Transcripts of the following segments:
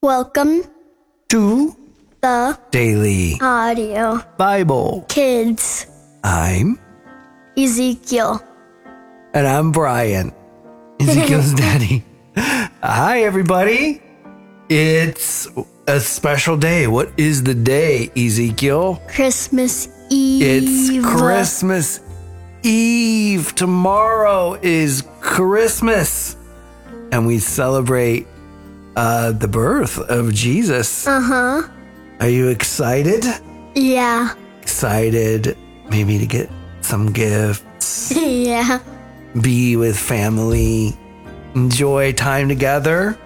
Welcome to the Daily audio Bible. kids. I'm, Ezekiel. and I'm Brian, Ezekiel's daddy. Hi, everybody. It's a special day. What is the day, Ezekiel? Christmas Eve. It's Christmas Eve. Tomorrow is Christmas. And we celebrate uh, the birth of Jesus. Uh huh. Are you excited? Yeah. Excited maybe to get some gifts, yeah. be with family, enjoy time together.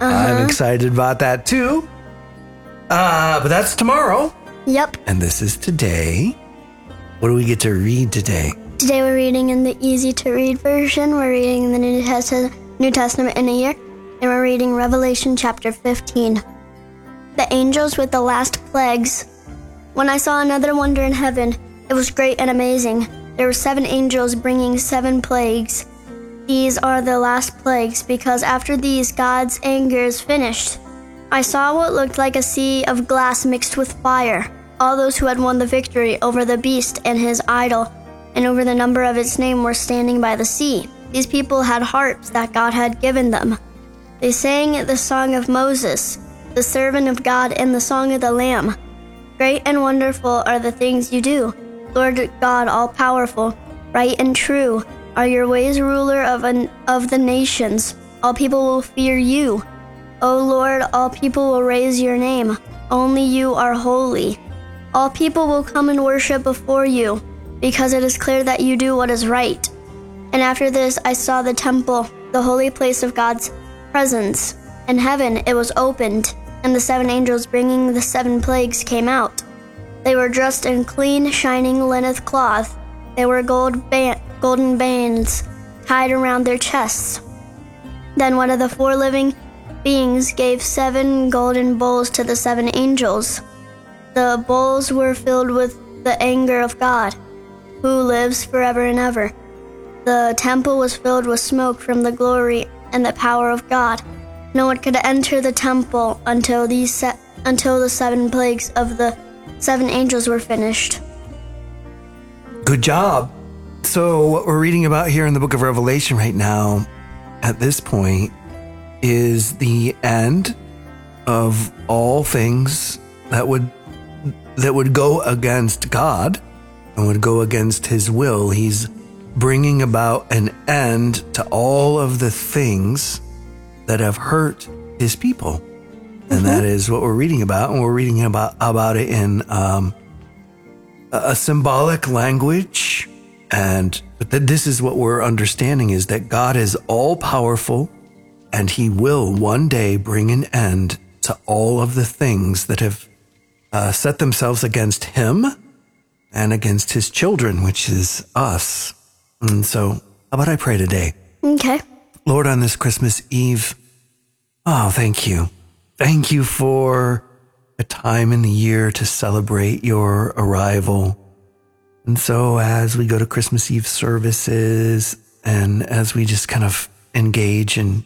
I'm excited about that too. Uh, but that's tomorrow. Yep. And this is today. What do we get to read today? Today we're reading in the easy to read version. We're reading the New Testament, New Testament in a year, and we're reading Revelation chapter 15. The angels with the last plagues. When I saw another wonder in heaven, it was great and amazing. There were seven angels bringing seven plagues. These are the last plagues, because after these, God's anger is finished. I saw what looked like a sea of glass mixed with fire. All those who had won the victory over the beast and his idol and over the number of its name were standing by the sea. These people had harps that God had given them. They sang the song of Moses, the servant of God, and the song of the Lamb. Great and wonderful are the things you do, Lord God all powerful. Right and true are your ways, ruler of, an, of the nations. All people will fear you. O Lord, all people will raise your name. Only you are holy. All people will come and worship before you, because it is clear that you do what is right. And after this, I saw the temple, the holy place of God's presence. In heaven, it was opened, and the seven angels bringing the seven plagues came out. They were dressed in clean, shining linen cloth. They were gold golden bands tied around their chests. Then one of the four living beings gave seven golden bowls to the seven angels. The bowls were filled with the anger of God, who lives forever and ever. The temple was filled with smoke from the glory and the power of God. No one could enter the temple until these se- until the seven plagues of the seven angels were finished. Good job. So, what we're reading about here in the book of Revelation right now, at this point, is the end of all things that would that would go against God and would go against his will. He's bringing about an end to all of the things that have hurt his people. And that is what we're reading about. And we're reading about, about it in um, a, a symbolic language. And but th- this is what we're understanding is that God is all powerful and he will one day bring an end to all of the things that have uh, set themselves against him and against his children, which is us. And so, how about I pray today? Okay. Lord, on this Christmas Eve, oh, thank you. Thank you for a time in the year to celebrate your arrival. And so, as we go to Christmas Eve services and as we just kind of engage and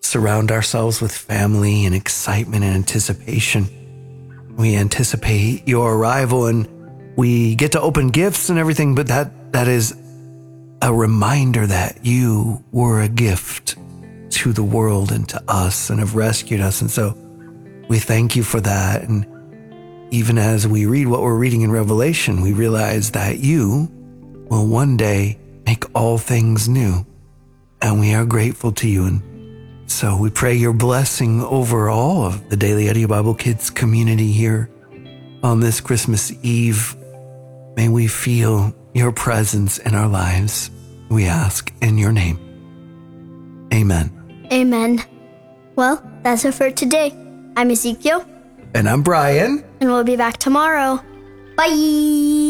surround ourselves with family and excitement and anticipation, we anticipate your arrival and we get to open gifts and everything, but that, that is a reminder that you were a gift to the world and to us and have rescued us. And so we thank you for that. And even as we read what we're reading in Revelation, we realize that you will one day make all things new. And we are grateful to you. And so we pray your blessing over all of the Daily Audio Bible Kids community here on this Christmas Eve. May we feel your presence in our lives. We ask in your name. Amen. Amen. Well, that's it for today. I'm Ezekiel, And I'm Brian. and we'll be back tomorrow. Bye.